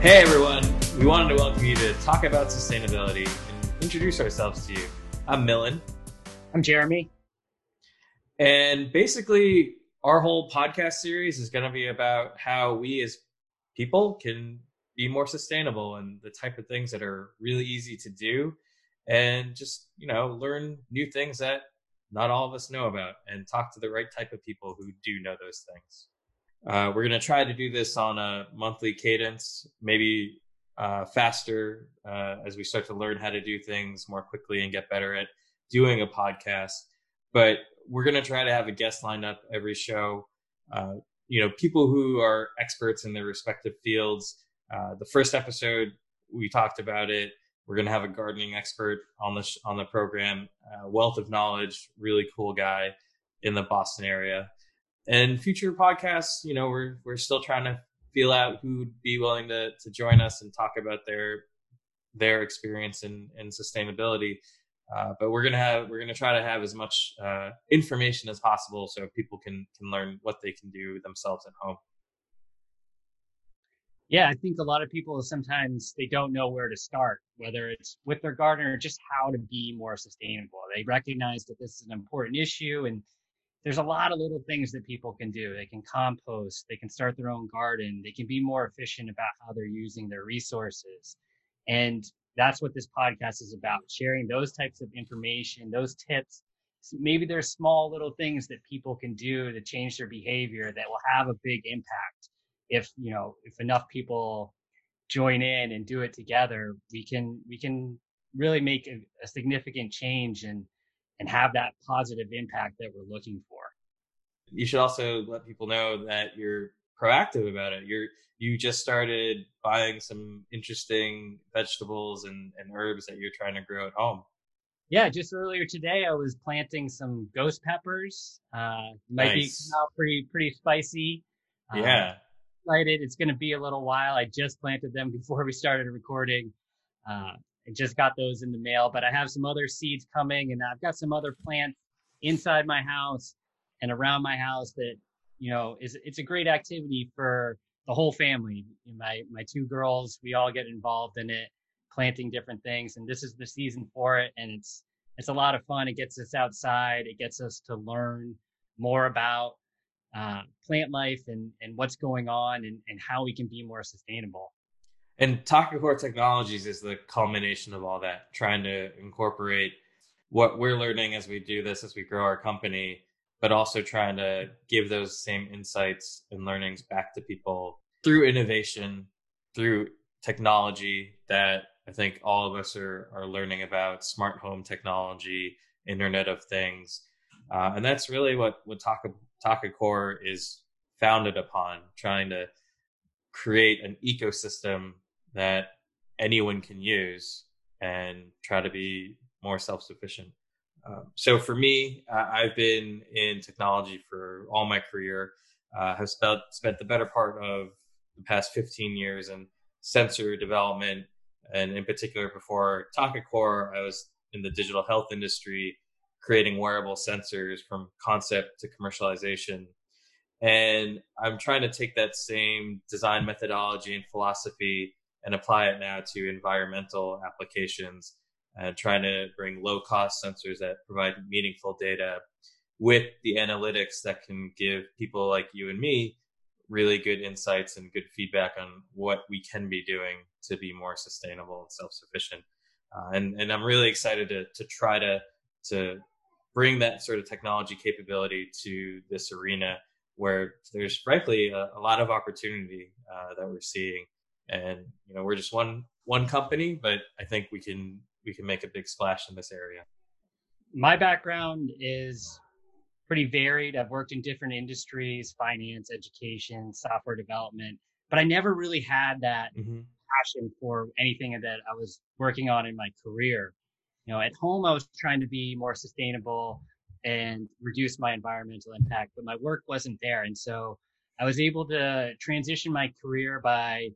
Hey everyone, we wanted to welcome you to talk about sustainability and introduce ourselves to you. I'm Milan. I'm Jeremy. And basically, our whole podcast series is going to be about how we as people can be more sustainable and the type of things that are really easy to do and just, you know, learn new things that not all of us know about and talk to the right type of people who do know those things. Uh, we're going to try to do this on a monthly cadence, maybe uh, faster uh, as we start to learn how to do things more quickly and get better at doing a podcast. But we're going to try to have a guest lined up every show. Uh, you know, people who are experts in their respective fields. Uh, the first episode we talked about it. We're going to have a gardening expert on the sh- on the program, wealth of knowledge, really cool guy in the Boston area and future podcasts, you know, we're we're still trying to feel out who'd be willing to to join us and talk about their their experience in in sustainability. Uh, but we're gonna have we're gonna try to have as much uh, information as possible so people can can learn what they can do themselves at home. Yeah, I think a lot of people sometimes they don't know where to start, whether it's with their garden or just how to be more sustainable. They recognize that this is an important issue and there's a lot of little things that people can do. They can compost, they can start their own garden, they can be more efficient about how they're using their resources. And that's what this podcast is about sharing those types of information, those tips. Maybe there's small little things that people can do to change their behavior that will have a big impact. If, you know, if enough people join in and do it together, we can, we can really make a, a significant change and and have that positive impact that we're looking for. You should also let people know that you're proactive about it. You're you just started buying some interesting vegetables and, and herbs that you're trying to grow at home. Yeah, just earlier today I was planting some ghost peppers. Uh, might nice. be pretty pretty spicy. Uh, yeah. excited. It's going to be a little while. I just planted them before we started recording. Uh, I just got those in the mail, but I have some other seeds coming and I've got some other plants inside my house and around my house that, you know, is, it's a great activity for the whole family. My, my two girls, we all get involved in it, planting different things. And this is the season for it. And it's, it's a lot of fun. It gets us outside. It gets us to learn more about uh, plant life and, and what's going on and, and how we can be more sustainable. And TakkaCor Technologies is the culmination of all that, trying to incorporate what we're learning as we do this, as we grow our company, but also trying to give those same insights and learnings back to people through innovation, through technology that I think all of us are, are learning about smart home technology, Internet of Things. Uh, and that's really what, what Takka, TakkaCor is founded upon, trying to create an ecosystem that anyone can use and try to be more self-sufficient. Um, so for me, I've been in technology for all my career. Uh, have spent spent the better part of the past 15 years in sensor development, and in particular, before TakkaCor, I was in the digital health industry, creating wearable sensors from concept to commercialization. And I'm trying to take that same design methodology and philosophy and apply it now to environmental applications and trying to bring low cost sensors that provide meaningful data with the analytics that can give people like you and me really good insights and good feedback on what we can be doing to be more sustainable and self-sufficient. Uh, and, and I'm really excited to, to try to, to bring that sort of technology capability to this arena where there's frankly a, a lot of opportunity uh, that we're seeing and you know we're just one one company but i think we can we can make a big splash in this area. My background is pretty varied. I've worked in different industries finance education software development but i never really had that mm-hmm. passion for anything that i was working on in my career. You know at home i was trying to be more sustainable and reduce my environmental impact but my work wasn't there. And so i was able to transition my career by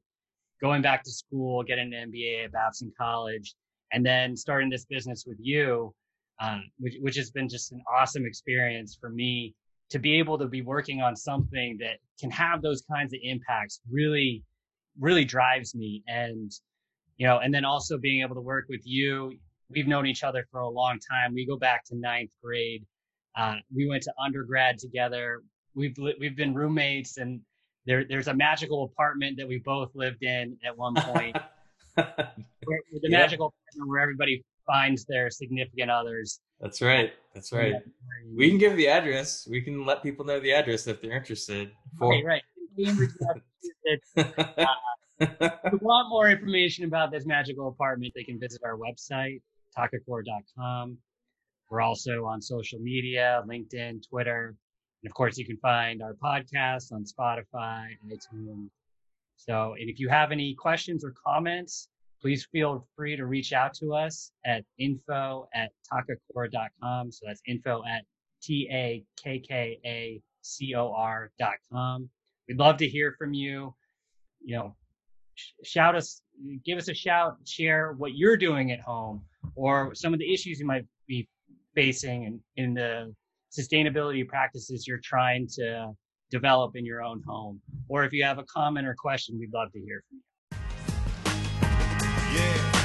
going back to school, getting an MBA at Babson College, and then starting this business with you, um, which, which has been just an awesome experience for me to be able to be working on something that can have those kinds of impacts really really drives me. And, you know, and then also being able to work with you. We've known each other for a long time. We go back to ninth grade. Uh, we went to undergrad together. We've we've been roommates, and there there's a magical apartment that we both lived in at one point. the yeah. magical apartment where everybody finds their significant others. That's right. That's right. We can give the address. We can let people know the address if they're interested. For... Right, right. uh, if you want more information about this magical apartment, they can visit our website, takkacor.com. We're also on social media, LinkedIn, Twitter. And of course, you can find our podcast on Spotify, iTunes. So, and if you have any questions or comments, please feel free to reach out to us at info at takkacor.com. So that's info at T A K K A C O R.com. We'd love to hear from you. You know, shout us, give us a shout, share what you're doing at home or some of the issues you might be facing in, in the sustainability practices you're trying to develop in your own home. Or if you have a comment or question, we'd love to hear from you. Yeah.